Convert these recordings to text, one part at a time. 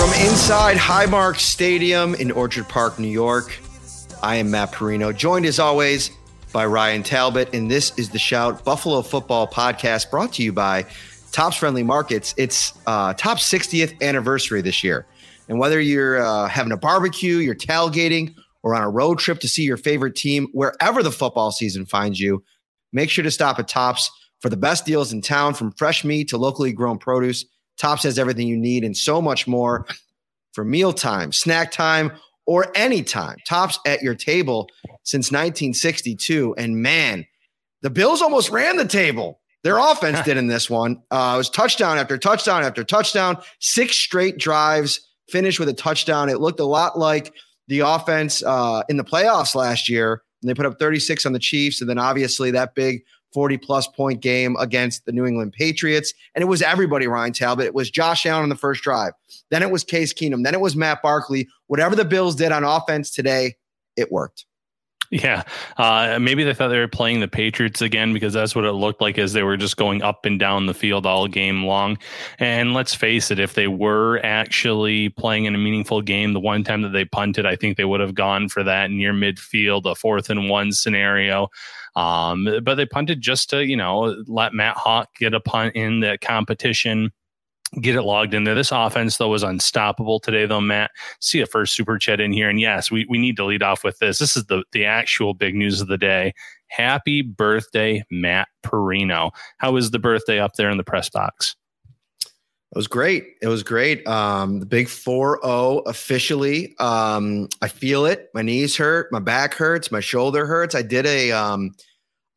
From inside Highmark Stadium in Orchard Park, New York, I am Matt Parrino, joined as always by Ryan Talbot, and this is the Shout Buffalo Football Podcast brought to you by Tops Friendly Markets. It's uh, top 60th anniversary this year. And whether you're uh, having a barbecue, you're tailgating, or on a road trip to see your favorite team, wherever the football season finds you, make sure to stop at Tops for the best deals in town from fresh meat to locally grown produce. Tops has everything you need and so much more for mealtime, snack time, or anytime. Tops at your table since 1962. And man, the Bills almost ran the table. Their offense did in this one. Uh, it was touchdown after touchdown after touchdown, six straight drives, finished with a touchdown. It looked a lot like the offense uh, in the playoffs last year. And they put up 36 on the Chiefs. And then obviously that big 40 plus point game against the New England Patriots. And it was everybody, Ryan Talbot. It was Josh Allen on the first drive. Then it was Case Keenum. Then it was Matt Barkley. Whatever the Bills did on offense today, it worked. Yeah, uh, maybe they thought they were playing the Patriots again because that's what it looked like as they were just going up and down the field all game long. And let's face it, if they were actually playing in a meaningful game, the one time that they punted, I think they would have gone for that near midfield, a fourth and one scenario. Um, but they punted just to you know let Matt Haack get a punt in the competition get it logged in there. This offense, though, was unstoppable today, though, Matt. See a first super chat in here. And yes, we, we need to lead off with this. This is the, the actual big news of the day. Happy birthday, Matt Parrino. How was the birthday up there in the press box? It was great. It was great. Um, the big 4 0 officially. Um, I feel it. My knees hurt. My back hurts. My shoulder hurts. I did a. Um,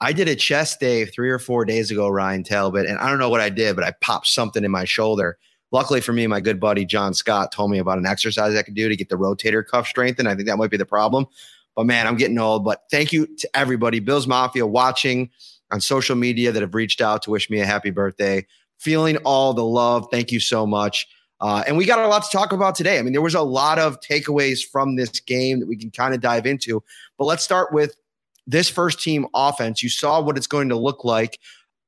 I did a chest day three or four days ago, Ryan Talbot, and I don't know what I did, but I popped something in my shoulder. Luckily for me, my good buddy John Scott told me about an exercise I could do to get the rotator cuff strengthened. I think that might be the problem. But man, I'm getting old. But thank you to everybody, Bills Mafia watching on social media that have reached out to wish me a happy birthday. Feeling all the love. Thank you so much. Uh, and we got a lot to talk about today. I mean, there was a lot of takeaways from this game that we can kind of dive into. But let's start with this first team offense. You saw what it's going to look like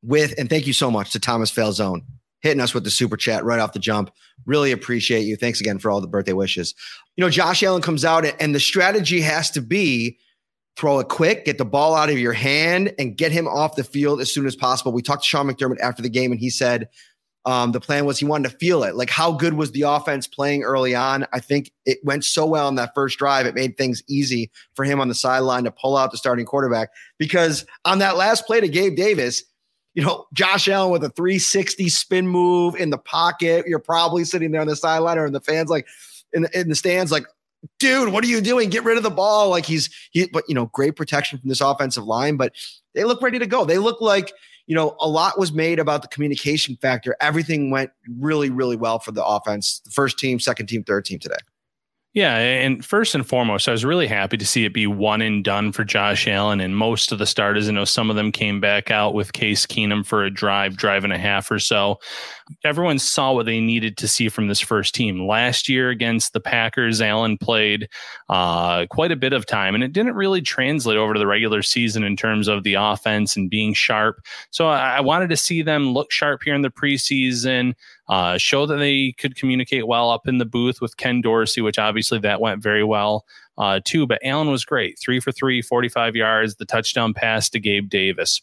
with, and thank you so much to Thomas Falzone hitting us with the super chat right off the jump. Really appreciate you. Thanks again for all the birthday wishes. You know, Josh Allen comes out, and the strategy has to be throw it quick, get the ball out of your hand, and get him off the field as soon as possible. We talked to Sean McDermott after the game, and he said um, the plan was he wanted to feel it. Like, how good was the offense playing early on? I think it went so well on that first drive, it made things easy for him on the sideline to pull out the starting quarterback. Because on that last play to Gabe Davis, you know, Josh Allen with a 360 spin move in the pocket. You're probably sitting there on the sideline or in the fans, like in the, in the stands, like, dude, what are you doing? Get rid of the ball. Like he's, he, but, you know, great protection from this offensive line, but they look ready to go. They look like, you know, a lot was made about the communication factor. Everything went really, really well for the offense, the first team, second team, third team today. Yeah, and first and foremost, I was really happy to see it be one and done for Josh Allen and most of the starters. I know some of them came back out with Case Keenum for a drive, drive and a half or so. Everyone saw what they needed to see from this first team. Last year against the Packers, Allen played uh, quite a bit of time, and it didn't really translate over to the regular season in terms of the offense and being sharp. So I, I wanted to see them look sharp here in the preseason uh, show that they could communicate well up in the booth with Ken Dorsey, which obviously that went very well uh, too. But Allen was great. Three for three, 45 yards, the touchdown pass to Gabe Davis.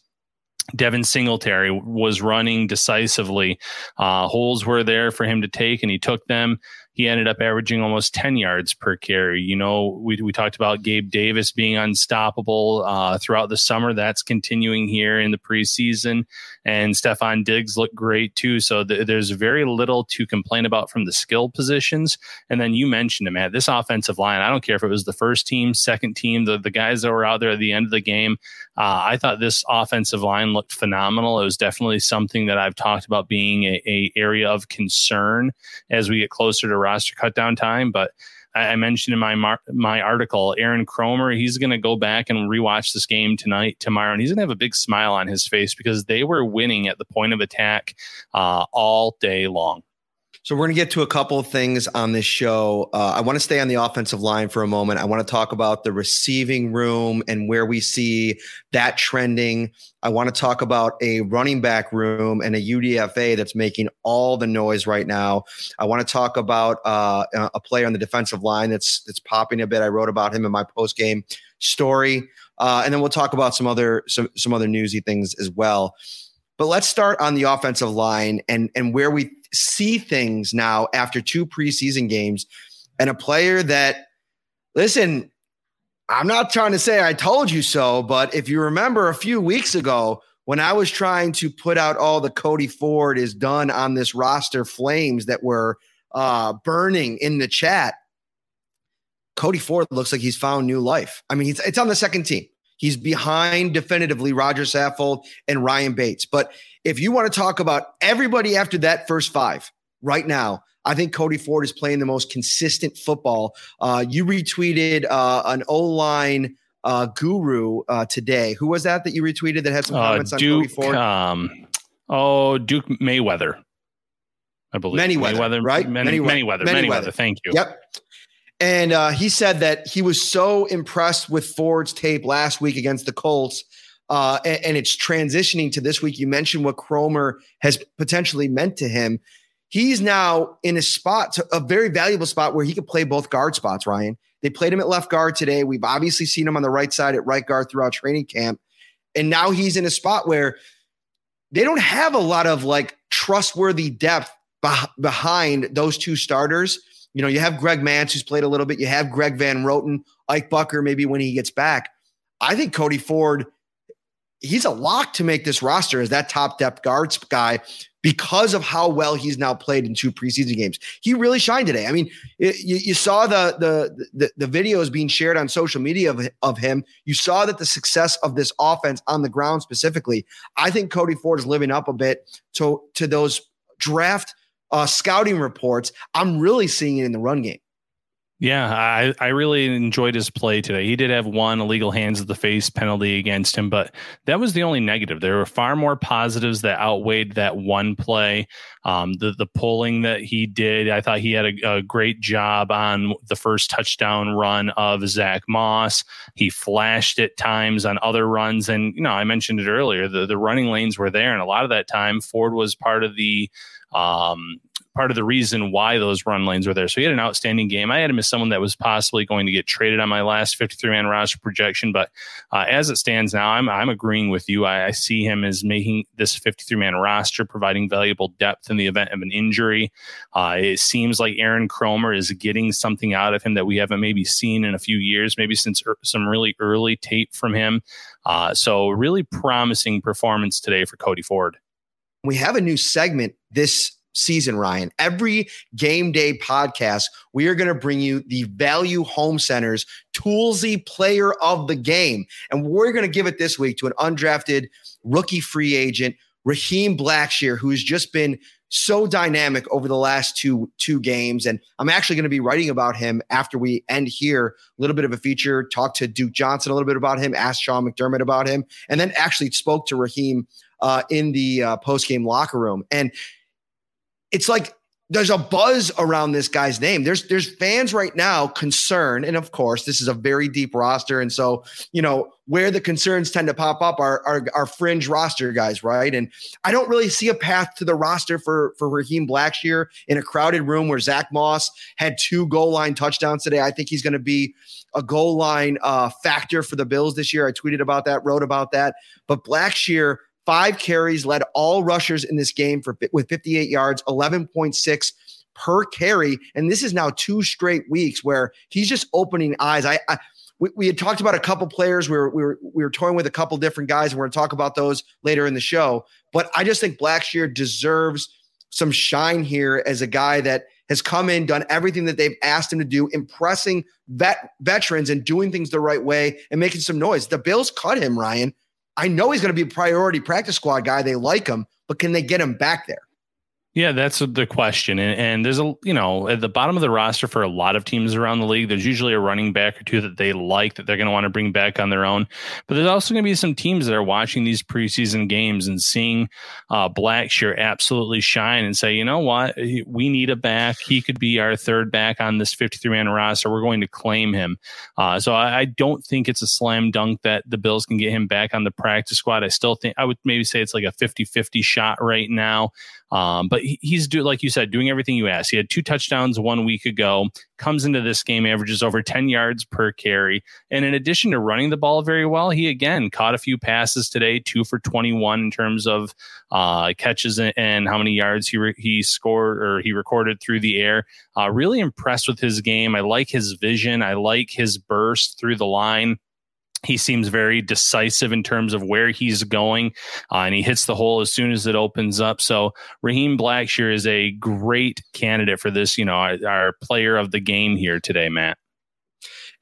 Devin Singletary was running decisively. Uh, holes were there for him to take, and he took them he ended up averaging almost 10 yards per carry. You know, we, we talked about Gabe Davis being unstoppable uh, throughout the summer. That's continuing here in the preseason. And Stefon Diggs looked great too. So th- there's very little to complain about from the skill positions. And then you mentioned it, Matt, this offensive line, I don't care if it was the first team, second team, the, the guys that were out there at the end of the game. Uh, I thought this offensive line looked phenomenal. It was definitely something that I've talked about being a, a area of concern as we get closer to roster cut down time. But I, mentioned in my mar- my article, Aaron Kromer, he's going to go back and rewatch this game tonight, tomorrow, and he's going to have a big smile on his face because they were winning at the point of attack uh, all day long. So we're going to get to a couple of things on this show. Uh, I want to stay on the offensive line for a moment. I want to talk about the receiving room and where we see that trending. I want to talk about a running back room and a UDFA that's making all the noise right now. I want to talk about uh, a player on the defensive line that's that's popping a bit. I wrote about him in my post game story, uh, and then we'll talk about some other some some other newsy things as well. But let's start on the offensive line and and where we see things now after two preseason games and a player that listen, I'm not trying to say I told you so, but if you remember a few weeks ago when I was trying to put out all the Cody Ford is done on this roster flames that were uh, burning in the chat, Cody Ford looks like he's found new life. I mean, it's it's on the second team. He's behind definitively Roger Saffold and Ryan Bates. But if you want to talk about everybody after that first five right now, I think Cody Ford is playing the most consistent football. Uh, you retweeted uh, an O line uh, guru uh, today. Who was that that you retweeted that had some uh, comments on Duke, Cody Ford? Um, oh, Duke Mayweather. I believe Manyweather, right? Many, many, weather, many, weather. Thank you. Yep. And uh, he said that he was so impressed with Ford's tape last week against the Colts. Uh, and, and, it's transitioning to this week. You mentioned what Kromer has potentially meant to him. He's now in a spot, a very valuable spot where he could play both guard spots, Ryan. They played him at left guard today. We've obviously seen him on the right side at right guard throughout training camp. And now he's in a spot where they don't have a lot of like trustworthy depth behind those two starters. You know, you have Greg Mancz who's played a little bit. You have Greg Van Roten, Ike Boettger, maybe when he gets back. I think Cody Ford, he's a lock to make this roster as that top depth guards guy because of how well he's now played in two preseason games. He really shined today. I mean, it, you, you, saw the, the, the the videos being shared on social media of, of him. You saw that the success of this offense on the ground specifically. I think Cody Ford is living up a bit to to those draft uh, scouting reports, I'm really seeing it in the run game. Yeah, I, I really enjoyed his play today. He did have one illegal hands of the face penalty against him, but that was the only negative. There were far more positives that outweighed that one play. Um, the the pulling that he did, I thought he had a, a, great job on the first touchdown run of Zach Moss. He flashed at times on other runs, and you know I mentioned it earlier. The the running lanes were there, and a lot of that time Ford was part of the um, part of the reason why those run lanes were there. So he had an outstanding game. I had him as someone that was possibly going to get traded on my last 53 man roster projection, but uh, as it stands now, I'm I'm agreeing with you. I, I see him as making this 53 man roster, providing valuable depth in the event of an injury. Uh, it seems like Aaron Kromer is getting something out of him that we haven't maybe seen in a few years, maybe since er- some really early tape from him. Uh, so really promising performance today for Cody Ford. We have a new segment this season, Ryan. Every game day podcast, we are going to bring you the Value Home Center's Toolsy Player of the Game. And we're going to give it this week to an undrafted rookie free agent, Raheem Blackshear, who has just been so dynamic over the last two two games and i'm actually going to be writing about him after we end here a little bit of a feature talk to duke johnson a little bit about him ask sean mcdermott about him and then actually spoke to raheem uh, in the uh, post game locker room and it's like there's a buzz around this guy's name. There's there's fans right now concerned, and of course, this is a very deep roster, and so you know where the concerns tend to pop up are are, are fringe roster guys, right? And I don't really see a path to the roster for for Raheem Blackshear in a crowded room where Zach Moss had two goal line touchdowns today. I think he's going to be a goal line uh, factor for the Bills this year. I tweeted about that, wrote about that, but Blackshear five carries, led all rushers in this game for with 58 yards, 11.6 per carry. And this is now two straight weeks where he's just opening eyes. I, I we, we had talked about a couple players. We were, we were we were toying with a couple different guys, and we're going to talk about those later in the show. But I just think Blackshear deserves some shine here as a guy that has come in, done everything that they've asked him to do, impressing vet veterans and doing things the right way and making some noise. The Bills cut him, Ryan. I know he's going to be a priority practice squad guy. They like him, but can they get him back there? Yeah, that's the question. And, and, there's a, you know, at the bottom of the roster for a lot of teams around the league, there's usually a running back or two that they like that they're going to want to bring back on their own. But there's also going to be some teams that are watching these preseason games and seeing uh, Blackshear absolutely shine and say, you know what, we need a back. He could be our third back on this 53 man roster. We're going to claim him. Uh, so I, I don't think it's a slam dunk that the Bills can get him back on the practice squad. I still think I would maybe say it's like a 50 50 shot right now. Um, but he, he's do like you said, doing everything you asked. He had two touchdowns one week ago. Comes into this game, averages over 10 yards per carry, and in addition to running the ball very well, he again caught a few passes today, two for 21 in terms of uh, catches and, and, how many yards he re- he scored or he recorded through the air. Uh, really impressed with his game. I like his vision. I like his burst through the line. He seems very decisive in terms of where he's going, uh, and he hits the hole as soon as it opens up. So Raheem Blackshear is a great candidate for this. You know, our, our player of the game here today, Matt.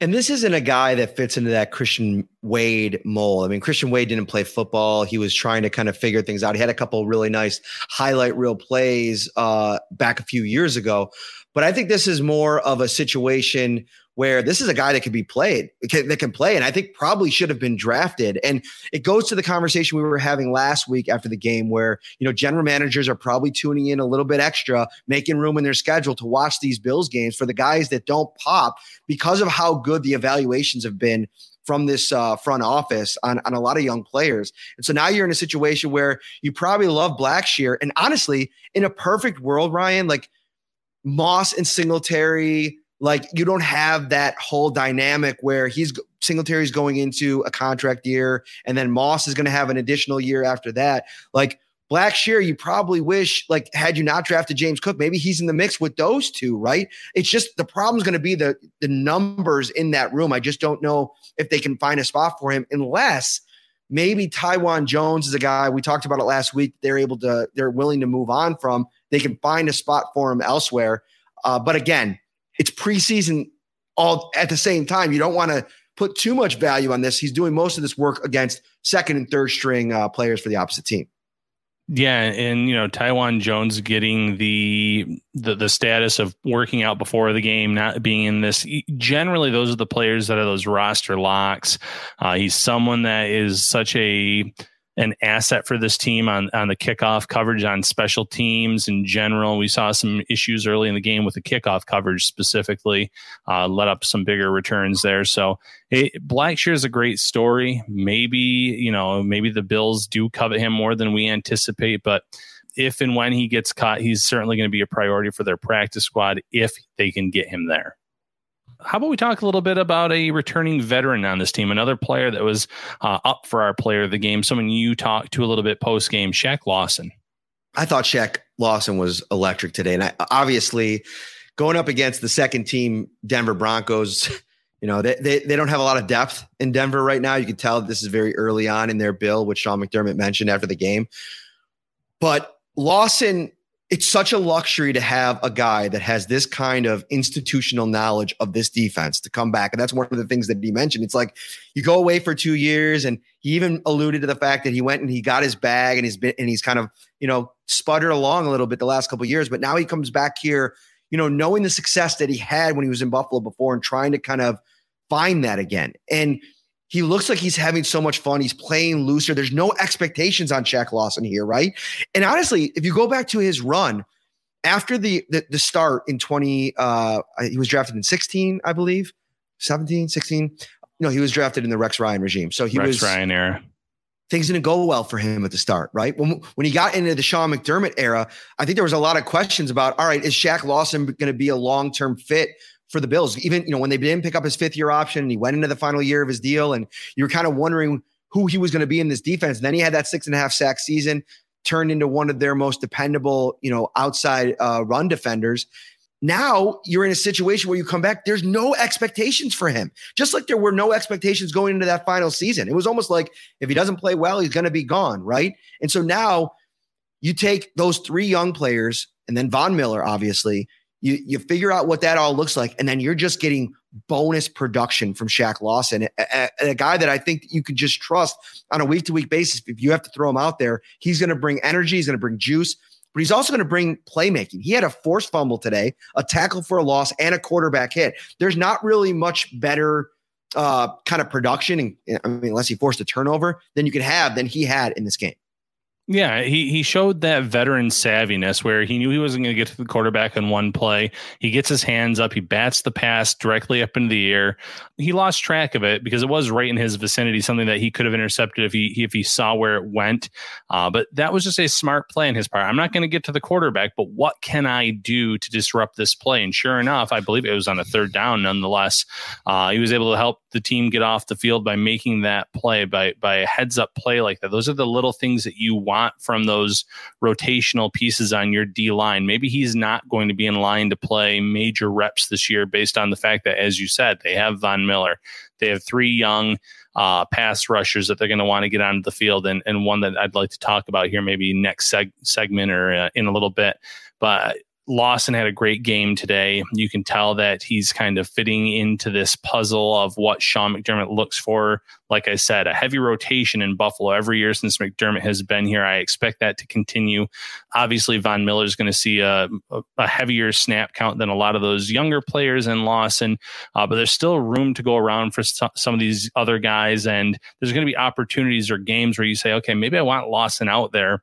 And this isn't a guy that fits into that Christian Wade mold. I mean, Christian Wade didn't play football. He was trying to kind of figure things out. He had a couple really nice highlight reel plays uh, back a few years ago. But I think this is more of a situation where this is a guy that could be played, that can play, and I think probably should have been drafted. And it goes to the conversation we were having last week after the game, where you know general managers are probably tuning in a little bit extra, making room in their schedule to watch these Bills games for the guys that don't pop because of how good the evaluations have been from this uh, front office on, on a lot of young players. And so now you're in a situation where you probably love Blackshear. And honestly, in a perfect world, Ryan, like Moss and Singletary, like you don't have that whole dynamic where he's Singletary's going into a contract year and then Moss is going to have an additional year after that. Like Blackshear, you probably wish, like, had you not drafted James Cook, maybe he's in the mix with those two, right? It's just the problem's going to be the the numbers in that room. I just don't know if they can find a spot for him unless maybe Taiwan Jones is a guy we talked about it last week. They're able to, they're willing to move on from. They can find a spot for him elsewhere. Uh, but again, it's preseason all at the same time. You don't want to put too much value on this. He's doing most of this work against second and third string uh, players for the opposite team. Yeah, and you know Taiwan Jones getting the, the the status of working out before the game, not being in this. Generally, those are the players that are those roster locks. Uh, he's someone that is such a an asset for this team on, on the kickoff coverage on special teams in general. We saw some issues early in the game with the kickoff coverage specifically, uh, let up some bigger returns there. So it, Blackshear is a great story. Maybe, you know, maybe the Bills do covet him more than we anticipate, but if and when he gets caught, he's certainly going to be a priority for their practice squad if they can get him there how about we talk a little bit about a returning veteran on this team, another player that was uh, up for our player of the game, someone you talked to a little bit post game, Shaq Lawson. I thought Shaq Lawson was electric today, and I, obviously going up against the second team Denver Broncos. You know, they, they, they don't have a lot of depth in Denver right now. You can tell this is very early on in their bill, which Sean McDermott mentioned after the game. But Lawson it's such a luxury to have a guy that has this kind of institutional knowledge of this defense to come back. And that's one of the things that he mentioned. It's like you go away for two years, and he even alluded to the fact that he went and he got his bag and he's been and he's kind of, you know, sputtered along a little bit the last couple years. But now he comes back here, you know, knowing the success that he had when he was in Buffalo before and trying to kind of find that again. And he looks like he's having so much fun. He's playing looser. There's no expectations on Shaq Lawson here, right? And honestly, if you go back to his run after the the, the start in 20, uh, he was drafted in 16, I believe, 17, 16. No, he was drafted in the Rex Ryan regime. So he Rex was Ryan era. Things didn't go well for him at the start, right? When when he got into the Sean McDermott era, I think there was a lot of questions about, all right, is Shaq Lawson going to be a long term fit for the Bills. Even, you know, when they didn't pick up his fifth year option he went into the final year of his deal and you were kind of wondering who he was going to be in this defense. And then he had that six and a half sack season, turned into one of their most dependable, you know, outside uh, run defenders. Now you're in a situation where you come back, there's no expectations for him. Just like there were no expectations going into that final season. It was almost like if he doesn't play well, he's going to be gone, right? And so now you take those three young players and then Von Miller, obviously, you you figure out what that all looks like, and then you're just getting bonus production from Shaq Lawson, a, a, a guy that I think you can just trust on a week to week basis. If you have to throw him out there, he's going to bring energy, he's going to bring juice, but he's also going to bring playmaking. He had a forced fumble today, a tackle for a loss, and a quarterback hit. There's not really much better uh, kind of production, and I mean, unless he forced a turnover, than you could have than he had in this game. Yeah, he he showed that veteran savviness where he knew he wasn't going to get to the quarterback in one play. He gets his hands up, he bats the pass directly up into the air. He lost track of it because it was right in his vicinity, something that he could have intercepted if he if he saw where it went. Uh, but that was just a smart play on his part. I'm not going to get to the quarterback, but what can I do to disrupt this play? And sure enough, I believe it was on a third down. Nonetheless, uh, he was able to help the team get off the field by making that play by by a heads up play like that. Those are the little things that you want want from those rotational pieces on your D line. Maybe he's not going to be in line to play major reps this year based on the fact that, as you said, they have Von Miller. They have three young uh, pass rushers that they're going to want to get onto the field, and, and one that I'd like to talk about here, maybe next seg- segment or uh, in a little bit. But Lawson had a great game today. You can tell that he's kind of fitting into this puzzle of what Sean McDermott looks for. Like I said, a heavy rotation in Buffalo every year since McDermott has been here. I expect that to continue. Obviously, Von Miller is going to see a, a, heavier snap count than a lot of those younger players in Lawson, uh, but there's still room to go around for some of these other guys. And there's going to be opportunities or games where you say, okay, maybe I want Lawson out there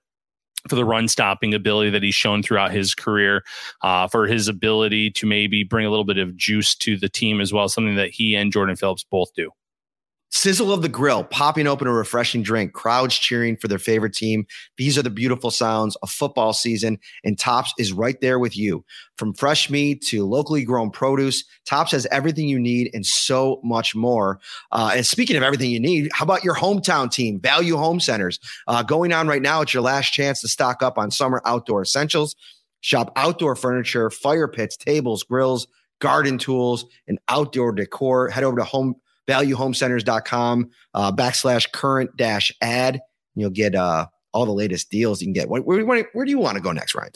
for the run stopping ability that he's shown throughout his career, uh, for his ability to maybe bring a little bit of juice to the team as well, something that he and Jordan Phillips both do. Sizzle of the grill, popping open a refreshing drink, crowds cheering for their favorite team. These are the beautiful sounds of football season, and Tops is right there with you. From fresh meat to locally grown produce, Tops has everything you need and so much more. Uh, and speaking of everything you need, how about your hometown team, Value Home Centers? Uh, going on right now, it's your last chance to stock up on summer outdoor essentials. Shop outdoor furniture, fire pits, tables, grills, garden tools, and outdoor decor. Head over to home valuehomecenters.com uh, backslash current dash ad. And You'll get uh, all the latest deals you can get. Where, where, where do you want to go next, Ryan?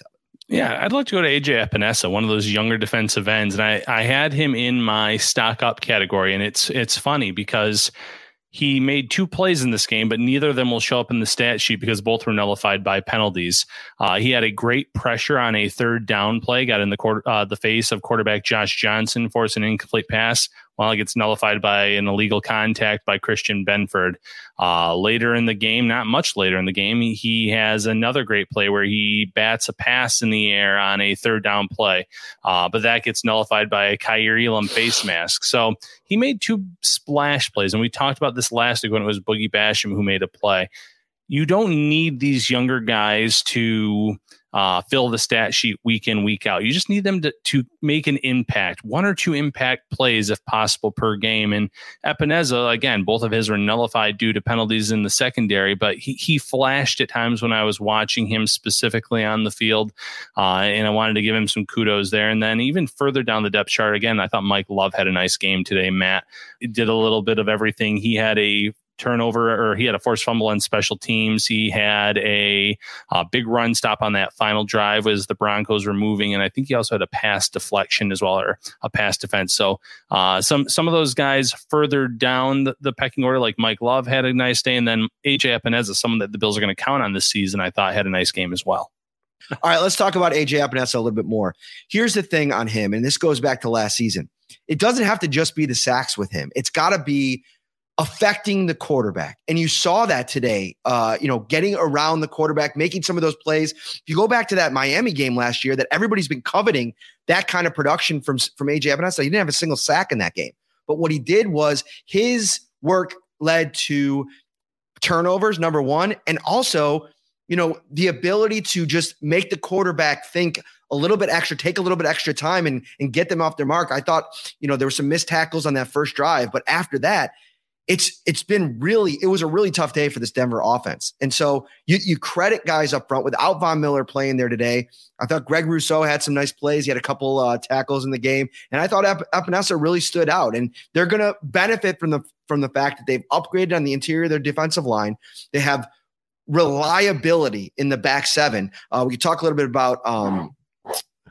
Yeah, I'd like to go to AJ Epenesa, one of those younger defensive ends, and I I had him in my stock up category, and it's it's funny because he made two plays in this game, but neither of them will show up in the stat sheet because both were nullified by penalties. Uh, he had a great pressure on a third down play, got in the quarter, uh, the face of quarterback Josh Johnson, forced an incomplete pass while it gets nullified by an illegal contact by Christian Benford. Uh, later in the game, not much later in the game, he, has another great play where he bats a pass in the air on a third down play, uh, but that gets nullified by a Kaiir Elam face mask. So he made two splash plays, and we talked about this last week when it was Boogie Basham who made a play. You don't need these younger guys to uh, fill the stat sheet week in, week out. You just need them to, to make an impact, one or two impact plays if possible per game. And Epenesa, again, both of his were nullified due to penalties in the secondary, but he, he flashed at times when I was watching him specifically on the field. Uh, and I wanted to give him some kudos there. And then even further down the depth chart, again, I thought Mike Love had a nice game today. Matt did a little bit of everything. He had a turnover or he had a forced fumble on special teams. He had a, a, big run stop on that final drive as the Broncos were moving, and I think he also had a pass deflection as well or a pass defense. So uh, some some of those guys further down the, the, pecking order, like Mike Love, had a nice day, and then AJ Epenesa, someone that the Bills are going to count on this season, I thought had a nice game as well. All right, let's talk about AJ Epenesa a little bit more. Here's the thing on him, and this goes back to last season. It doesn't have to just be the sacks with him. It's got to be affecting the quarterback. And you saw that today, uh, you know, getting around the quarterback, making some of those plays. If you go back to that Miami game last year that everybody's been coveting that kind of production from, from AJ Epenesa, he didn't have a single sack in that game. But what he did was his work led to turnovers, number one, and also, you know, the ability to just make the quarterback think a little bit extra, take a little bit extra time and, and get them off their mark. I thought, you know, there were some missed tackles on that first drive, but after that, it's it's been really it was a really tough day for this Denver offense. And so you you credit guys up front without Von Miller playing there today. I thought Greg Rousseau had some nice plays. He had a couple uh, tackles in the game, and I thought Ep- Epenesa really stood out. And they're going to benefit from the from the fact that they've upgraded on the interior of their defensive line. They have reliability in the back seven. Uh, we could talk a little bit about. Um,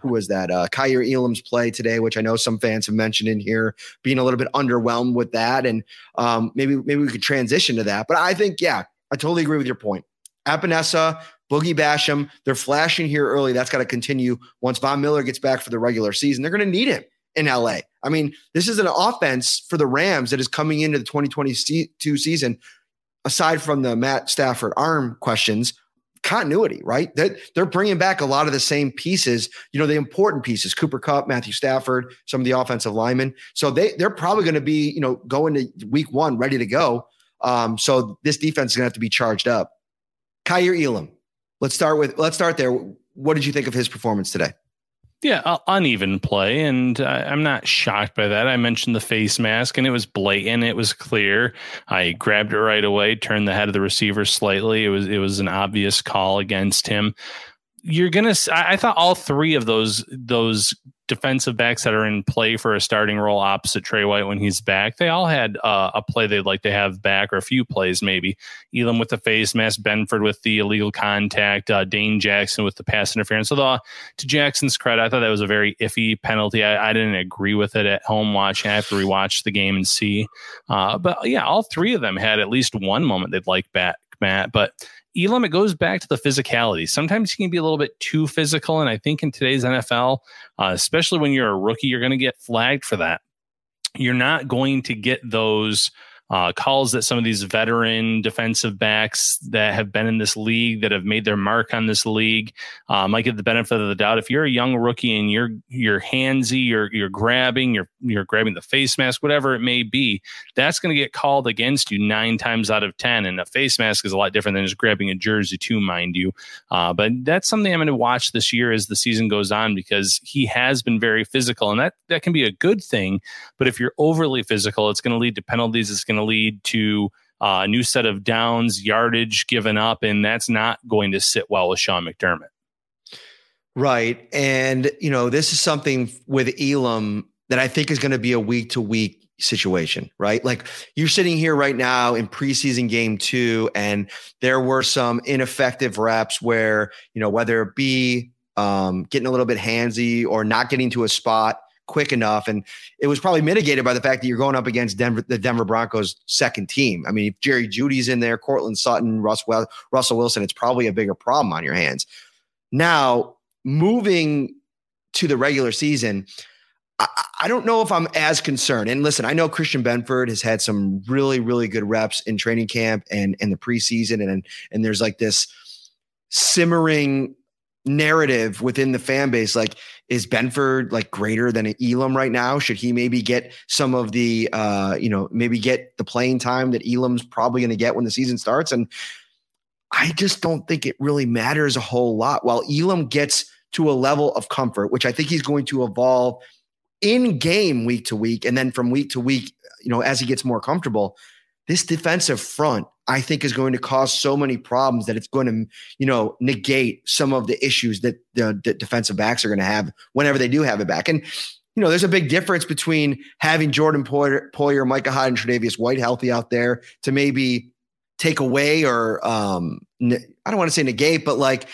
who was that? Uh, Kaiir Elam's play today, which I know some fans have mentioned in here, being a little bit underwhelmed with that, and um, maybe maybe we could transition to that. But I think, yeah, I totally agree with your point. Epenesa, Boogie Basham, they're flashing here early. That's got to continue once Von Miller gets back for the regular season. They're going to need him in LA. I mean, this is an offense for the Rams that is coming into the 2022 season. Aside from the Matt Stafford arm questions, continuity, right? That they're bringing back a lot of the same pieces, you know, the important pieces, Cooper Kupp, Matthew Stafford, some of the offensive linemen. So they they're probably going to be, you know, going to week one ready to go. Um, so this defense is going to have to be charged up. Kaiir Elam, let's start with let's start there. What did you think of his performance today? Yeah, uneven play, and I'm not shocked by that. I mentioned the face mask, and it was blatant. It was clear. I grabbed it right away, turned the head of the receiver slightly. It was it was an obvious call against him. You're gonna. I thought all three of those those defensive backs that are in play for a starting role opposite Tre White when he's back, they all had uh, a play they'd like to have back or a few plays maybe. Elam with the face mask, Benford with the illegal contact, uh, Dane Jackson with the pass interference. So the, to Jackson's credit, I thought that was a very iffy penalty. I, I didn't agree with it at home watching. I have to rewatch the game and see. Uh, but yeah, all three of them had at least one moment they'd like back, Matt. But Elam, it goes back to the physicality. Sometimes he can be a little bit too physical. And I think in today's NFL, uh, especially when you're a rookie, you're going to get flagged for that. You're not going to get those uh, calls that some of these veteran defensive backs that have been in this league that have made their mark on this league uh, might get the benefit of the doubt. If you're a young rookie and you're you're handsy, you're you're grabbing, you're you're grabbing the face mask, whatever it may be, that's going to get called against you nine times out of ten. And a face mask is a lot different than just grabbing a jersey, too, mind you. Uh, but that's something I'm going to watch this year as the season goes on because he has been very physical, and that that can be a good thing. But if you're overly physical, it's going to lead to penalties. It's going to to lead to uh, a new set of downs, yardage given up, and that's not going to sit well with Sean McDermott. Right. And, you know, this is something with Elam that I think is going to be a week to week situation, right? Like you're sitting here right now in preseason game two, and there were some ineffective reps where, you know, whether it be um, getting a little bit handsy or not getting to a spot quick enough. And it was probably mitigated by the fact that you're going up against Denver, the Denver Broncos second team. I mean, if Jerry Jeudy's in there, Courtland Sutton, Russ, Russell Wilson, it's probably a bigger problem on your hands. Now, moving to the regular season, I, I don't know if I'm as concerned. And listen, I know Christian Benford has had some really, really good reps in training camp and in the preseason, and and there's like this simmering narrative within the fan base like is benford like greater than elam right now? Should he maybe get some of the uh you know maybe get the playing time that elam's probably going to get when the season starts? And i just don't think it really matters a whole lot. While elam gets to a level of comfort which i think he's going to evolve in game week to week and then from week to week you know as he gets more comfortable this defensive front I think is going to cause so many problems that it's going to, you know, negate some of the issues that the, the defensive backs are going to have whenever they do have it back. And, you know, there's a big difference between having Jordan Poyer, Poyer Micah Hyde, and Tre'Davious White healthy out there to maybe take away or um, I don't want to say negate, but like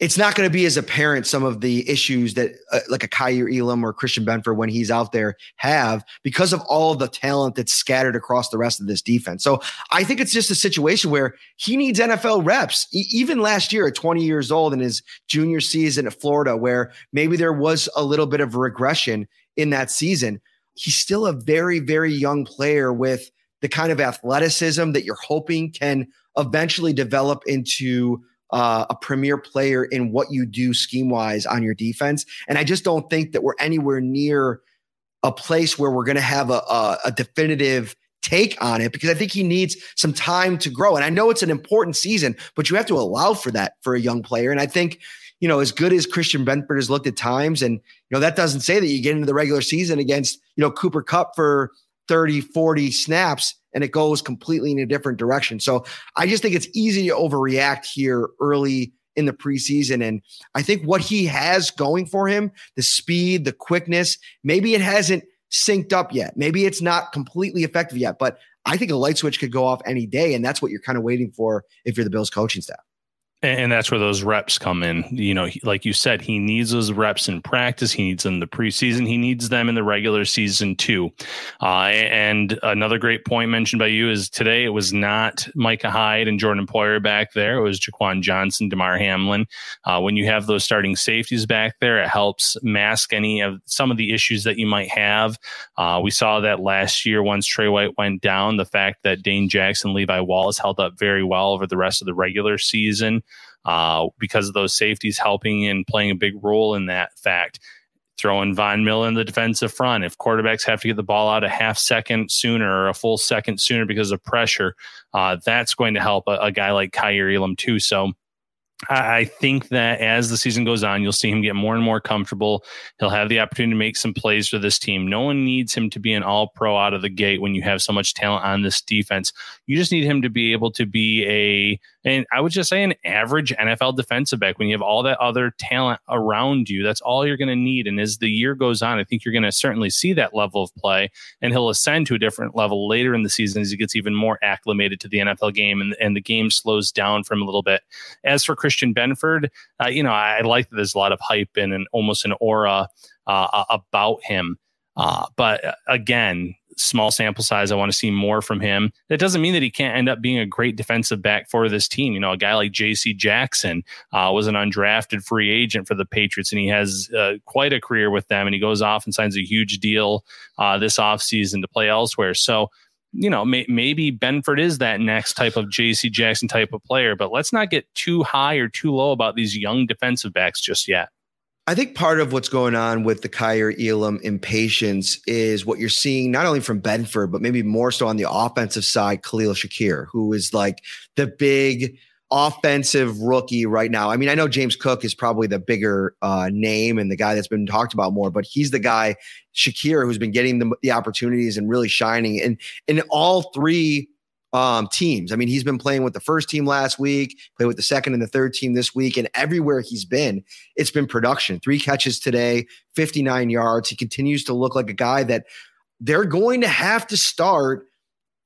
it's not going to be as apparent some of the issues that uh, like a Kaiir Elam or Christian Benford when he's out there have because of all the talent that's scattered across the rest of this defense. So I think it's just a situation where he needs NFL reps. E- even last year at 20 years old in his junior season at Florida, where maybe there was a little bit of regression in that season, he's still a very, very young player with the kind of athleticism that you're hoping can eventually develop into uh, a premier player in what you do scheme wise on your defense. And I just don't think that we're anywhere near a place where we're going to have a, a, a definitive take on it because I think he needs some time to grow. And I know it's an important season, but you have to allow for that for a young player. And I think, you know, as good as Christian Benford has looked at times, and you know, that doesn't say that you get into the regular season against, you know, Cooper Kupp for 30, 40 snaps and it goes completely in a different direction. So I just think it's easy to overreact here early in the preseason. And I think what he has going for him, the speed, the quickness, maybe it hasn't synced up yet. Maybe it's not completely effective yet, but I think a light switch could go off any day. And that's what you're kind of waiting for if you're the Bills coaching staff. And that's where those reps come in. You know, like you said, he needs those reps in practice. He needs them in the preseason. He needs them in the regular season too. Uh, and another great point mentioned by you is today it was not Micah Hyde and Jordan Poyer back there. It was Jaquan Johnson, Damar Hamlin. Uh, when you have those starting safeties back there, it helps mask any of some of the issues that you might have. Uh, we saw that last year once Tre White went down. The fact that Dane Jackson, Levi Wallace held up very well over the rest of the regular season uh, because of those safeties helping and playing a big role in that fact. Throwing Von Miller in the defensive front. If quarterbacks have to get the ball out a half second sooner or a full second sooner because of pressure, uh, that's going to help a, a guy like Kaiir Elam too. So I think that as the season goes on, you'll see him get more and more comfortable. He'll have the opportunity to make some plays for this team. No one needs him to be an all pro out of the gate when you have so much talent on this defense. You just need him to be able to be a and I would just say an average NFL defensive back when you have all that other talent around you. That's all you're going to need. And as the year goes on, I think you're going to certainly see that level of play, and he'll ascend to a different level later in the season as he gets even more acclimated to the NFL game and, and the game slows down for him a little bit. As for Christian Benford, uh, you know, I, I, like that there's a lot of hype and, and almost an aura uh, about him. Uh, but uh, again, small sample size. I want to see more from him. That doesn't mean that he can't end up being a great defensive back for this team. You know, a guy like J.C. Jackson uh, was an undrafted free agent for the Patriots, and he has uh, quite a career with them. And he goes off and signs a huge deal uh, this offseason to play elsewhere. So, you know, may, maybe Benford is that next type of J.C. Jackson type of player, but let's not get too high or too low about these young defensive backs just yet. I think part of what's going on with the Kaiir Elam impatience is what you're seeing not only from Benford, but maybe more so on the offensive side, Khalil Shakir, who is like the big offensive rookie right now. I mean, I know James Cook is probably the bigger uh, name and the guy that's been talked about more, but he's the guy, Shakir, who's been getting the, the opportunities and really shining. And in all three um, teams. I mean, he's been playing with the first team last week, played with the second and the third team this week, and everywhere he's been, it's been production. Three catches today, 59 yards. He continues to look like a guy that they're going to have to start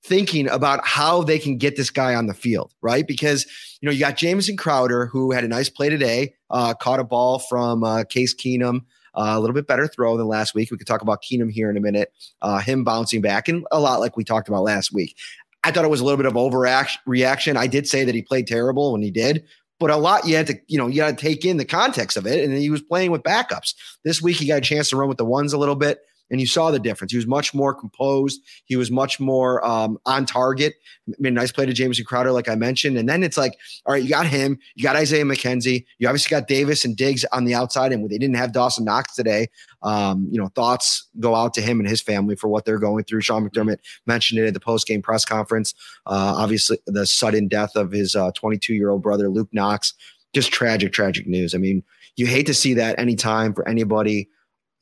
thinking about how they can get this guy on the field, right? Because you know you got Jameson Crowder who had a nice play today, uh, caught a ball from uh, Case Keenum. Uh, a little bit better throw than last week. We could talk about Keenum here in a minute. Uh, him bouncing back, and a lot like we talked about last week. I thought it was a little bit of overreaction. I did say that he played terrible when he did, but a lot you had to, you know, you got to take in the context of it. And he was playing with backups. This week he got a chance to run with the ones a little bit and you saw the difference. He was much more composed. He was much more um, on target. I mean, nice play to Jameson Crowder, like I mentioned. And then it's like, all right, you got him. You got Isaiah McKenzie. You obviously got Davis and Diggs on the outside. And they didn't have Dawson Knox today, um, you know, thoughts go out to him and his family for what they're going through. Sean McDermott mentioned it at the post game press conference. Uh, obviously, the sudden death of his 22 uh, year old brother, Luke Knox. Just tragic, tragic news. I mean, you hate to see that anytime for anybody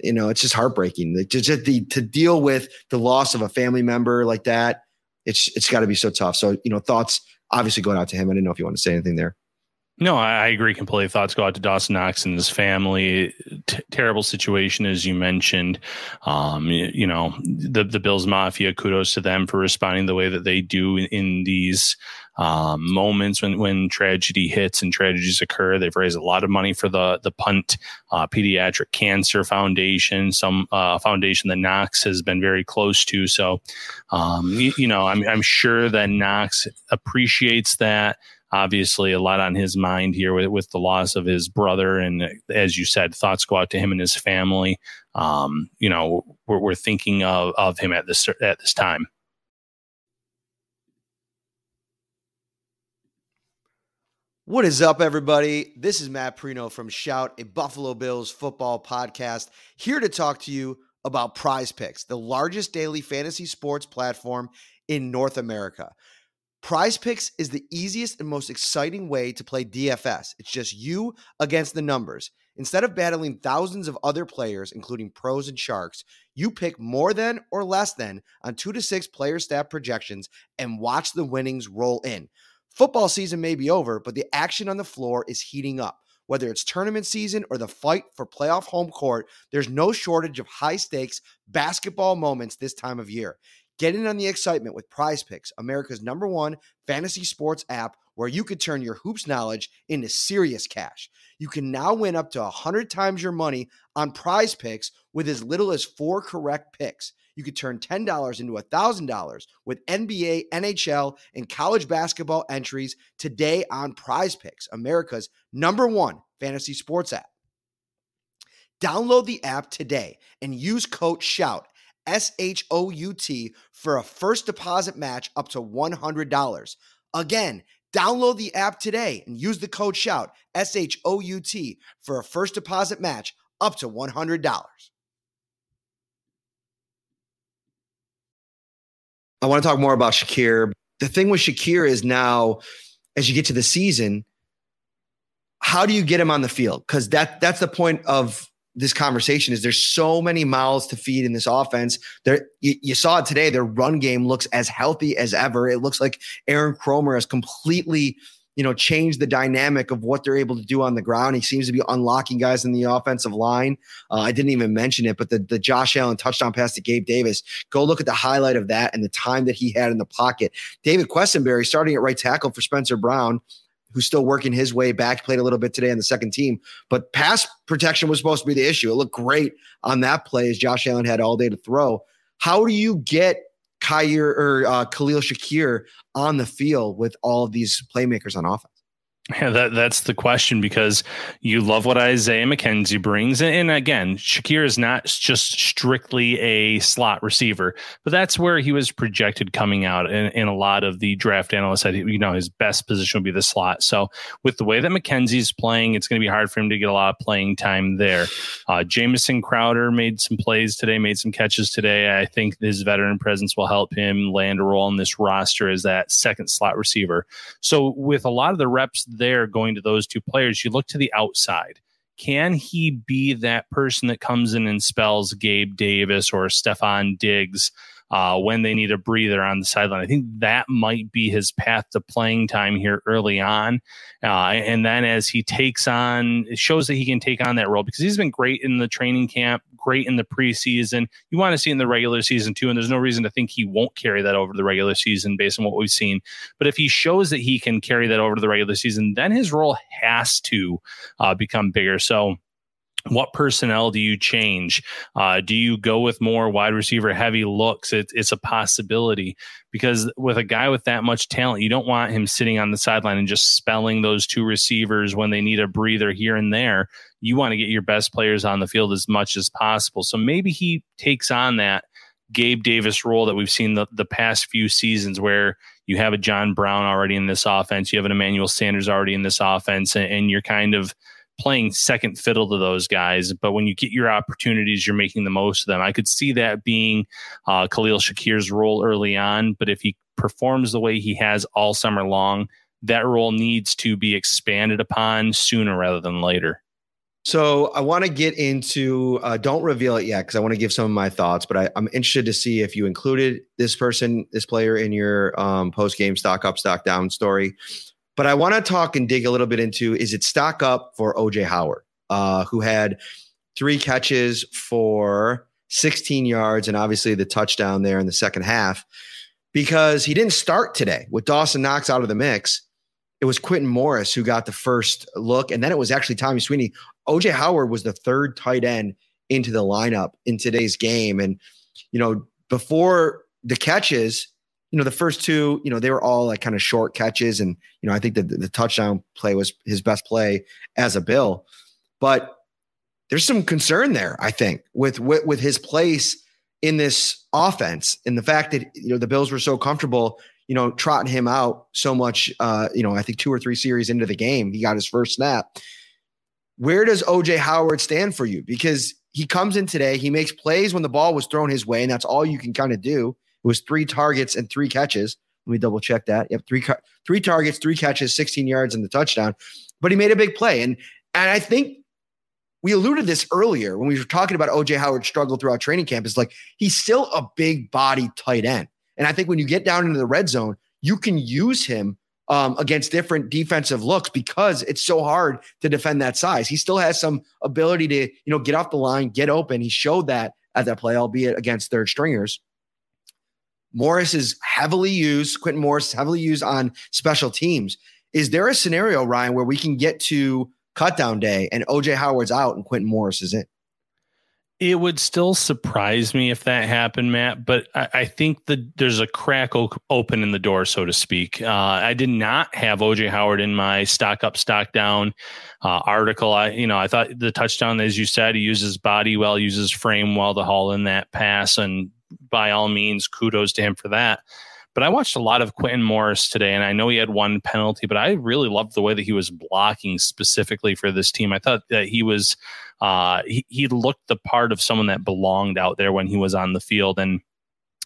you know, it's just heartbreaking to, to deal with the loss of a family member like that. It's it's got to be so tough. So you know, thoughts obviously going out to him. I didn't know if you want to say anything there. No, I agree completely. Thoughts go out to Dawson Knox and his family. T- terrible situation, as you mentioned. Um, you, you, know, the the Bills Mafia. Kudos to them for responding the way that they do in, in these um, moments when when tragedy hits and tragedies occur. They've raised a lot of money for the the Punt uh, Pediatric Cancer Foundation, some uh, foundation that Knox has been very close to. So, um, you, you know, I'm I'm sure that Knox appreciates that obviously a lot on his mind here with, with the loss of his brother. And as you said, thoughts go out to him and his family. Um, you know, we're, we're thinking of, of him at this, at this time. What is up, everybody? This is Matt Parrino from Shout, a Buffalo Bills football podcast, here to talk to you about Prize Picks, the largest daily fantasy sports platform in North America. Prize Picks is the easiest and most exciting way to play DFS. It's just you against the numbers. Instead of battling thousands of other players, including pros and sharks, you pick more than or less than on two to six player stat projections and watch the winnings roll in. Football season may be over, but the action on the floor is heating up. Whether it's tournament season or the fight for playoff home court, there's no shortage of high stakes basketball moments this time of year. Get in on the excitement with Prize Picks, America's number one fantasy sports app where you could turn your hoops knowledge into serious cash. You can now win up to 100 times your money on prize picks with as little as four correct picks. You could turn $10 into $1,000 with NBA, NHL, and college basketball entries today on Prize Picks, America's number one fantasy sports app. Download the app today and use code SHOUT, S H O U T, for a first deposit match up to $100. Again, Download the app today and use the code SHOUT, S H O U T, for a first deposit match up to $100. I want to talk more about Shakir. The thing with Shakir is now, as you get to the season, how do you get him on the field? Because that that's the point of this conversation is there's so many mouths to feed in this offense. There, you, you, saw it today. Their run game looks as healthy as ever. It looks like Aaron Kromer has completely, you know, changed the dynamic of what they're able to do on the ground. He seems to be unlocking guys in the offensive line. Uh, I didn't even mention it, but the the Josh Allen touchdown pass to Gabe Davis. Go look at the highlight of that and the time that he had in the pocket. David Quessenberry starting at right tackle for Spencer Brown who's still working his way back, played a little bit today on the second team. But pass protection was supposed to be the issue. It looked great on that play as Josh Allen had all day to throw. How do you get Kyer or uh, Khalil Shakir on the field with all of these playmakers on offense? Yeah, that that's the question because you love what Isaiah McKenzie brings, and, again, Shakir is not just strictly a slot receiver, but that's where he was projected coming out. And, and a lot of the draft analysts said, you know, his best position would be the slot. So with the way that McKenzie's playing, it's going to be hard for him to get a lot of playing time there. Uh, Jamison Crowder made some plays today, made some catches today. I think his veteran presence will help him land a role in this roster as that second slot receiver. So with a lot of the reps there going to those two players, you look to the outside. Can he be that person that comes in and spells Gabe Davis or Stefon Diggs uh, when they need a breather on the sideline. I think that might be his path to playing time here early on. Uh, and then as he takes on, it shows that he can take on that role because he's been great in the training camp, great in the preseason. You want to see in the regular season too. And there's no reason to think he won't carry that over the regular season based on what we've seen. But if he shows that he can carry that over to the regular season, then his role has to uh, become bigger. So, what personnel do you change? Uh, do you go with more wide receiver heavy looks? It, it's a possibility because with a guy with that much talent, you don't want him sitting on the sideline and just spelling those two receivers when they need a breather here and there. You want to get your best players on the field as much as possible. So maybe he takes on that Gabe Davis role that we've seen the, the past few seasons where you have a John Brown already in this offense, you have an Emmanuel Sanders already in this offense, and, and you're kind of – playing second fiddle to those guys. But when you get your opportunities, you're making the most of them. I could see that being uh, Khalil Shakir's role early on. But if he performs the way he has all summer long, that role needs to be expanded upon sooner rather than later. So I want to get into. Uh, don't reveal it yet because I want to give some of my thoughts. But I, am interested to see if you included this person, this player, in your um, post game stock up, stock down story. But I want to talk and dig a little bit into is it stock up for OJ Howard, uh, who had three catches for 16 yards and obviously the touchdown there in the second half because he didn't start today with Dawson Knox out of the mix. It was Quintin Morris who got the first look, and then it was actually Tommy Sweeney. OJ Howard was the third tight end into the lineup in today's game. And, you know, before the catches, you know, the first two, you know, they were all like kind of short catches. And, you know, I think that the, the touchdown play was his best play as a Bill. But there's some concern there, I think, with, with, with his place in this offense and the fact that, you know, the Bills were so comfortable, you know, trotting him out so much, uh, you know, I think two or three series into the game, he got his first snap. Where does OJ Howard stand for you? Because he comes in today, he makes plays when the ball was thrown his way, and that's all you can kind of do. It was three targets and three catches. Let me double check that. Yep, three three targets, three catches, 16 yards, and the touchdown. But he made a big play, and and I think we alluded to this earlier when we were talking about OJ Howard struggle throughout training camp. Is like he's still a big body tight end, and I think when you get down into the red zone, you can use him um, against different defensive looks because it's so hard to defend that size. He still has some ability to you know get off the line, get open. He showed that at that play, albeit against third stringers. Morris is heavily used. Quintin Morris is heavily used on special teams. Is there a scenario, Ryan, where we can get to cutdown day and OJ Howard's out and Quintin Morris is in? It would still surprise me if that happened, Matt. But I, I think that there's a crack o- open in the door, so to speak. Uh, I did not have OJ Howard in my stock up, stock down uh, article. I, you know, I thought the touchdown, as you said, he uses body well, uses frame well to haul in that pass, and by all means, kudos to him for that. But I watched a lot of Quintin Morris today, and I know he had one penalty, but I really loved the way that he was blocking specifically for this team. I thought that he was, uh, he, he looked the part of someone that belonged out there when he was on the field. And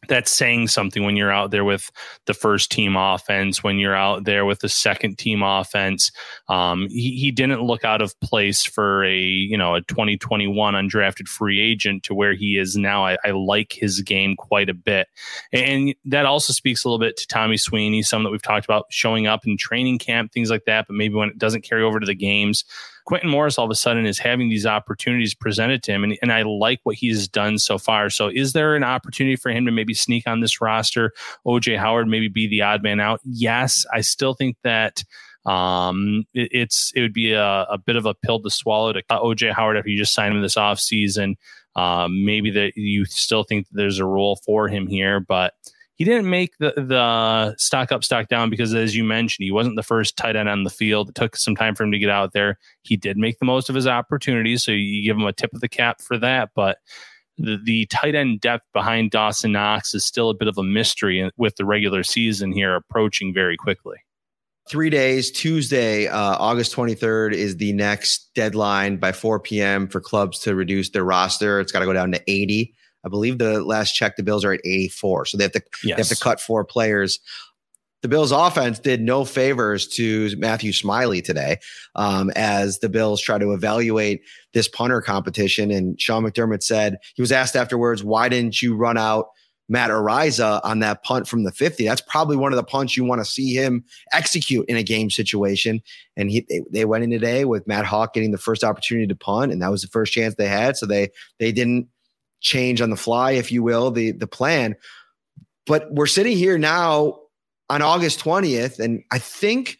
that's saying something when you're out there with the first team offense, when you're out there with the second team offense. Um, he, he didn't look out of place for a, you know, a 2021 undrafted free agent to where he is now. I, I like his game quite a bit. And that also speaks a little bit to Tommy Sweeney, some that we've talked about showing up in training camp, things like that. But maybe when it doesn't carry over to the games, Quintin Morris all of a sudden is having these opportunities presented to him, and, and I like what he's done so far. So, is there an opportunity for him to maybe sneak on this roster? OJ Howard maybe be the odd man out. Yes, I still think that um, it, it's it would be a, a, bit of a pill to swallow to OJ Howard if you just sign him this offseason. Um, maybe that you still think that there's a role for him here, but he didn't make the the stock up, stock down because, as you mentioned, he wasn't the first tight end on the field. It took some time for him to get out there. He did make the most of his opportunities, so you give him a tip of the cap for that. But the, the tight end depth behind Dawson Knox is still a bit of a mystery with the regular season here approaching very quickly. Three days, Tuesday, uh, August 23rd is the next deadline by 4 p.m. for clubs to reduce their roster. It's got to go down to 80. I believe the last check, the Bills are at 84. So they have to yes. they have to cut four players. The Bills offense did no favors to Matthew Smiley today um, as the Bills try to evaluate this punter competition. And Sean McDermott said he was asked afterwards, why didn't you run out Matt Araiza on that punt from the 50? That's probably one of the punts you want to see him execute in a game situation. And he they, they went in today with Matt Haack getting the first opportunity to punt, and that was the first chance they had. So they they didn't change on the fly, if you will, the the plan. But we're sitting here now on August 20th, and I think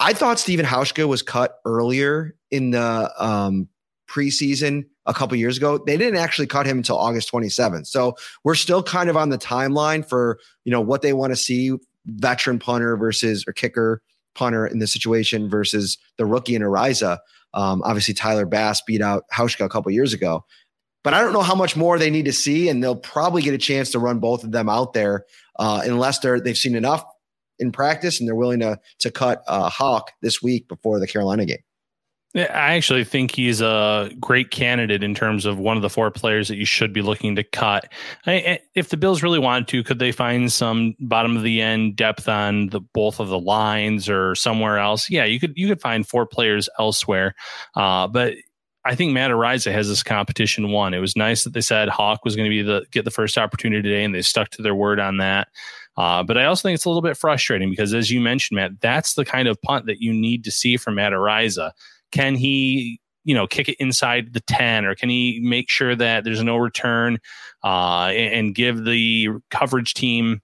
I thought Stephen Hauschka was cut earlier in the um, preseason a couple years ago. They didn't actually cut him until August 27th. So we're still kind of on the timeline for you know what they want to see veteran punter versus or kicker punter in this situation versus the rookie in Araiza. Um, obviously, Tyler Bass beat out Hauschka a couple years ago. But I don't know how much more they need to see, and they'll probably get a chance to run both of them out there uh, unless they're they've seen enough in practice and they're willing to to cut uh, Haack this week before the Carolina game. Yeah, I actually think he's a great candidate in terms of one of the four players that you should be looking to cut. If the Bills really wanted to, could they find some bottom of the end depth on the both of the lines or somewhere else? Yeah, you could you could find four players elsewhere. Uh, but I think Matt Araiza has this competition won. It was nice that they said Haack was going to be the get the first opportunity today, and they stuck to their word on that. Uh, but I also think it's a little bit frustrating because, as you mentioned, Matt, that's the kind of punt that you need to see from Matt Araiza. Can he, you know, kick it inside the ten, or can he make sure that there's no return uh, and, and give the coverage team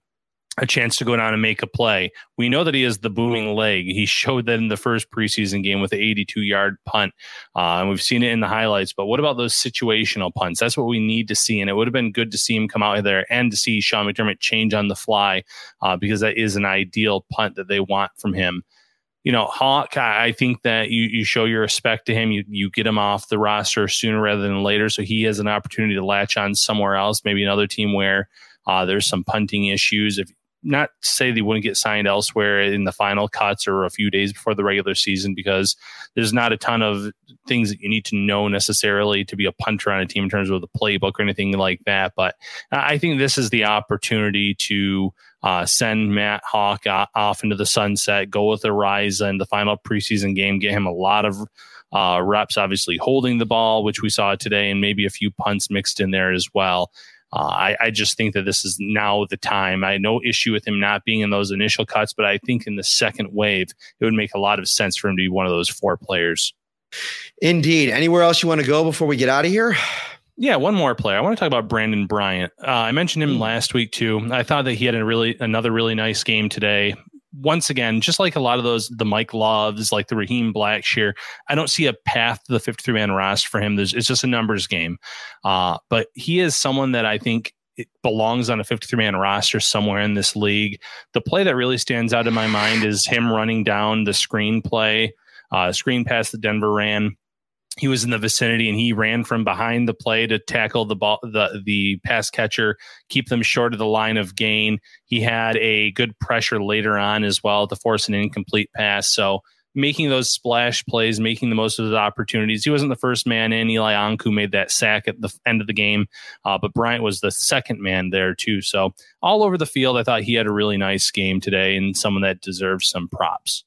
a chance to go down and make a play. We know that he has the booming leg. He showed that in the first preseason game with the 82 yard punt. Uh, and we've seen it in the highlights. But what about those situational punts? That's what we need to see. And it would have been good to see him come out there and to see Sean McDermott change on the fly uh, because that is an ideal punt that they want from him. You know, Haack, I think that you, you show your respect to him. You, you get him off the roster sooner rather than later. So he has an opportunity to latch on somewhere else, maybe another team where uh, there's some punting issues. If not say they wouldn't get signed elsewhere in the final cuts or a few days before the regular season because there's not a ton of things that you need to know necessarily to be a punter on a team in terms of the playbook or anything like that. But I think this is the opportunity to uh, send Matt Haack off into the sunset, go with Araiza the final preseason game, get him a lot of uh, reps, obviously holding the ball, which we saw today, and maybe a few punts mixed in there as well. Uh, I, I, just think that this is now the time. I had no issue with him not being in those initial cuts, but I think in the second wave, it would make a lot of sense for him to be one of those four players. Indeed. Anywhere else you want to go before we get out of here? Yeah, one more player. I want to talk about Brandon Bryant. Uh, I mentioned him mm. last week too. I thought that he had a really another really nice game today. Once again, just like a lot of those, the Mike Loves, like the Raheem Blackshear, I don't see a path to the 53 man roster for him. There's, it's just a numbers game. Uh, but he is someone that I think it belongs on a 53 man roster somewhere in this league. The play that really stands out in my mind is him running down the screen play, uh, screen pass that Denver ran he was in the vicinity and he ran from behind the play to tackle the ball the the pass catcher keep them short of the line of gain. He had a good pressure later on as well to force an incomplete pass. So making those splash plays making the most of the opportunities. He wasn't the first man in. Eli ankou made that sack at the end of the game uh, but bryant was the second man there too. So all over the field i thought he had a really nice game today and someone that deserves some props.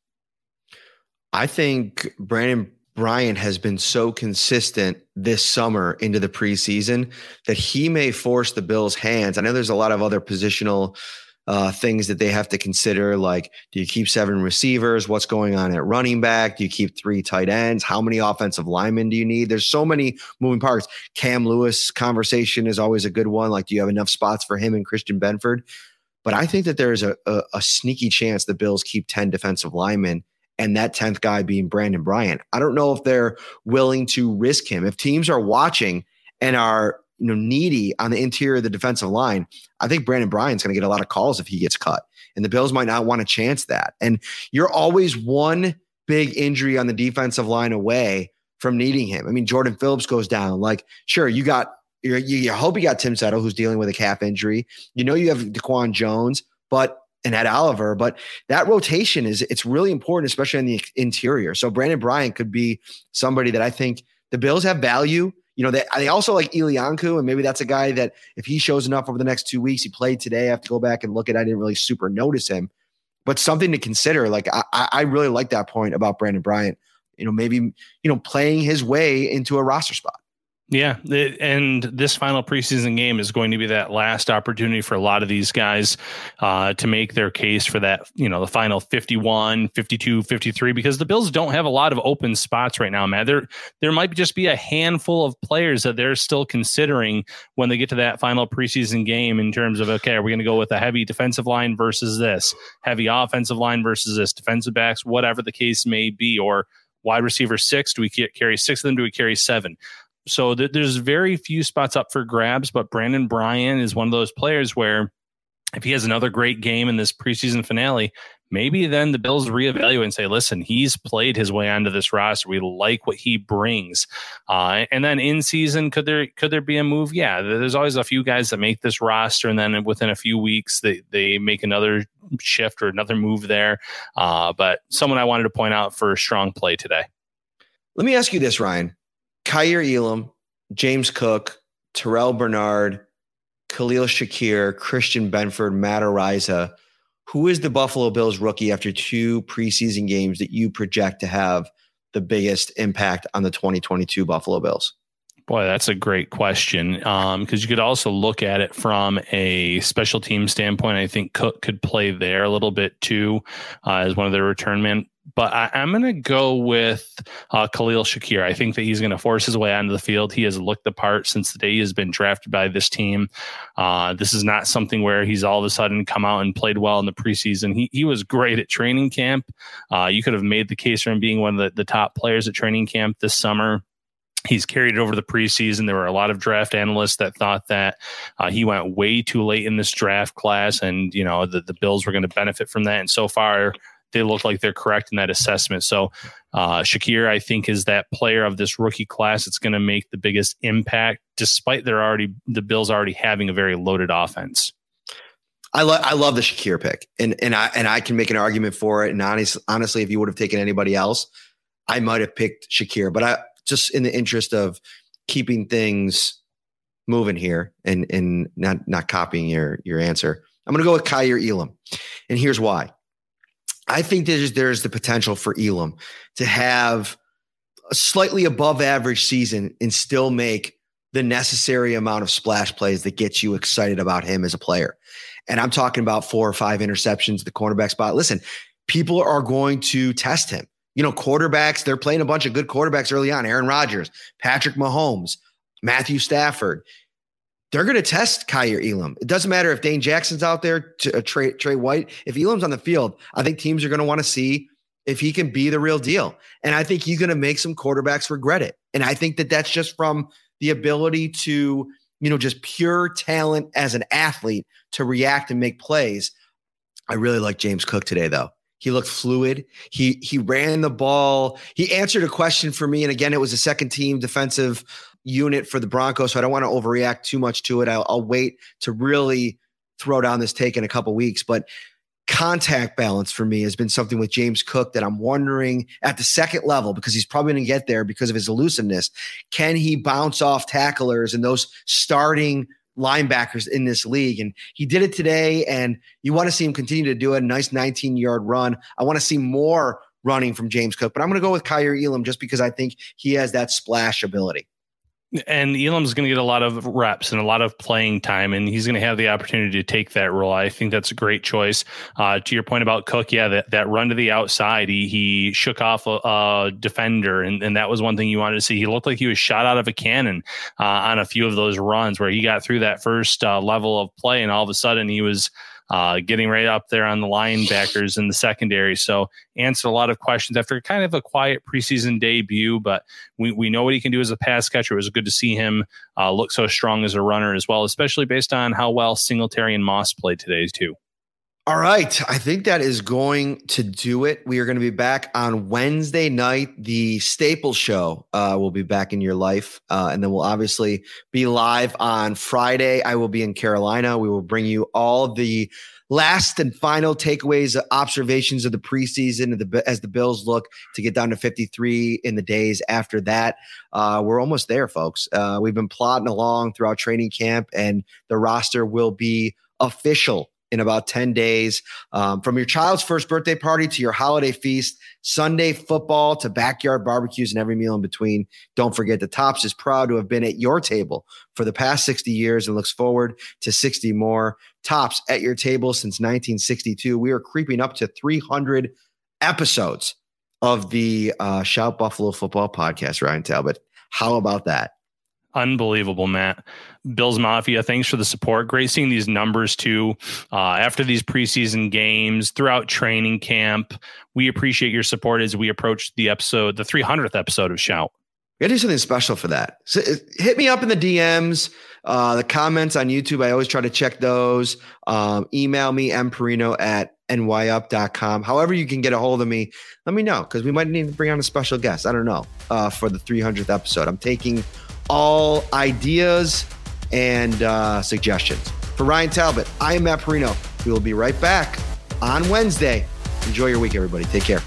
I think brandon Bryant has been so consistent this summer into the preseason that he may force the Bills' hands. I know there's a lot of other positional uh, things that they have to consider, like do you keep seven receivers? What's going on at running back? Do you keep three tight ends? How many offensive linemen do you need? There's so many moving parts. Cam Lewis conversation is always a good one. Like, do you have enough spots for him and Christian Benford? But I think that there's a, a, a sneaky chance the Bills keep 10 defensive linemen and that 10th guy being Brandon Bryant. I don't know if they're willing to risk him. If teams are watching and are you know needy on the interior of the defensive line, I think Brandon Bryant's going to get a lot of calls if he gets cut. And the Bills might not want to chance that. And you're always one big injury on the defensive line away from needing him. I mean, Jordan Phillips goes down. Like, sure, you got you, you hope you got Tim Settle, who's dealing with a calf injury. You know you have DaQuan Jones, but and Ed Oliver. But that rotation is it's really important, especially in the interior. So Brandon Bryant could be somebody that I think the Bills have value. You know, they, they also like Eli Ankou, and maybe that's a guy that if he shows enough over the next two weeks, he played today. I have to go back and look at. I didn't really super notice him, but something to consider. Like I, I really like that point about Brandon Bryant. You know, maybe you know playing his way into a roster spot. Yeah, and this final preseason game is going to be that last opportunity for a lot of these guys uh, to make their case for that, you know, the final 51, 52, 53 because the Bills don't have a lot of open spots right now, man. There there might just be a handful of players that they're still considering when they get to that final preseason game in terms of okay, are we going to go with a heavy defensive line versus this, heavy offensive line versus this, defensive backs, whatever the case may be or wide receiver 6, do we carry 6 of them do we carry 7? So th- there's very few spots up for grabs, but Brandon Bryant is one of those players where if he has another great game in this preseason finale, maybe then the Bills reevaluate and say, listen, he's played his way onto this roster. We like what he brings. Uh, and then in season, could there could there be a move? Yeah, there's always a few guys that make this roster, and then within a few weeks they they make another shift or another move there. Uh, but someone I wanted to point out for a strong play today. Let me ask you this, Ryan. Kaiir Elam, James Cook, Terrell Bernard, Khalil Shakir, Christian Benford, Matt Araiza. Who is the Buffalo Bills rookie after two preseason games that you project to have the biggest impact on the 2022 Buffalo Bills? Boy, that's a great question. Because um, you could also look at it from a special team standpoint. I think Cook could play there a little bit too, uh, as one of their return men but I, am going to go with uh, Khalil Shakir. I think that he's going to force his way onto the field. He has looked the part since the day he has been drafted by this team. Uh, this is not something where he's all of a sudden come out and played well in the preseason. He, he was great at training camp. Uh, you could have made the case for him being one of the, the top players at training camp this summer. He's carried it over the preseason. There were a lot of draft analysts that thought that uh, he went way too late in this draft class, and you know the, the Bills were going to benefit from that. And so far, they look like they're correct in that assessment. So uh, Shakir, I think, is that player of this rookie class that's going to make the biggest impact, despite they're already the Bills already having a very loaded offense. I love I love the Shakir pick, and and I and I can make an argument for it. And honest, honestly, if you would have taken anybody else, I might have picked Shakir. But I just in the interest of keeping things moving here and and not not copying your your answer, I'm going to go with Kaiir Elam, and here's why. I think there's there's the potential for Elam to have a slightly above average season and still make the necessary amount of splash plays that gets you excited about him as a player. And I'm talking about four or five interceptions, at the cornerback spot. Listen, people are going to test him. You know, quarterbacks, they're playing a bunch of good quarterbacks early on. Aaron Rodgers, Patrick Mahomes, Matthew Stafford. They're going to test Kaiir Elam. It doesn't matter if Dane Jackson's out there, to, uh, Tre, Tre White. If Elam's on the field, I think teams are going to want to see if he can be the real deal. And I think he's going to make some quarterbacks regret it. And I think that that's just from the ability to, you know, just pure talent as an athlete to react and make plays. I really like James Cook today, though. He looked fluid. He he ran the ball. He answered a question for me, and again, it was a second team defensive unit for the Broncos, so I don't want to overreact too much to it. I'll, I'll wait to really throw down this take in a couple weeks, but contact balance for me has been something with James Cook that I'm wondering at the second level because he's probably going to get there because of his elusiveness. Can he bounce off tacklers and those starting linebackers in this league? And he did it today, and you want to see him continue to do it. A nice 19 yard run. I want to see more running from James Cook, but I'm going to go with Kaiir Elam just because I think he has that splash ability and Elam's going to get a lot of reps and a lot of playing time, and he's going to have the opportunity to take that role. I think that's a great choice. Uh, to your point about Cook, yeah, that, that run to the outside, he he shook off a, a, defender, and, and that was one thing you wanted to see. He looked like he was shot out of a cannon uh, on a few of those runs where he got through that first uh, level of play, and all of a sudden he was uh, getting right up there on the linebackers in the secondary. So answered a lot of questions after kind of a quiet preseason debut, but we, we know what he can do as a pass catcher. It was good to see him uh, look so strong as a runner as well, especially based on how well Singletary and Moss played today too. All right. I think that is going to do it. We are going to be back on Wednesday night. The Staple Show uh, will be back in your life. Uh, and then we'll obviously be live on Friday. I will be in Carolina. We will bring you all the last and final takeaways, observations of the preseason as the Bills look to get down to 53 in the days after that. Uh, we're almost there, folks. Uh, we've been plodding along throughout training camp, and the roster will be official in about 10 days. Um, from your child's first birthday party to your holiday feast, Sunday football to backyard barbecues and every meal in between. Don't forget the Tops is proud to have been at your table for the past 60 years and looks forward to 60 more. Tops at your table since 1962. We are creeping up to 300 episodes of the uh, Shout Buffalo Football podcast, Ryan Talbot. How about that? Unbelievable, Matt. Bills Mafia, thanks for the support. Great seeing these numbers too. Uh, after these preseason games, throughout training camp, we appreciate your support as we approach the episode, the 300th episode of Shout. We gotta do something special for that. So uh, hit me up in the DMs, uh, the comments on YouTube. I always try to check those. Um, email me, mparrino at nyup.com. However, you can get a hold of me, let me know because we might need to bring on a special guest. I don't know uh, for the 300th episode. I'm taking all ideas and uh, suggestions. For Ryan Talbot, I am Matt Parrino. We will be right back on Wednesday. Enjoy your week, everybody. Take care.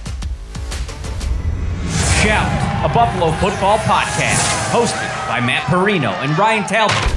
Shout, a Buffalo football podcast, hosted by Matt Parrino and Ryan Talbot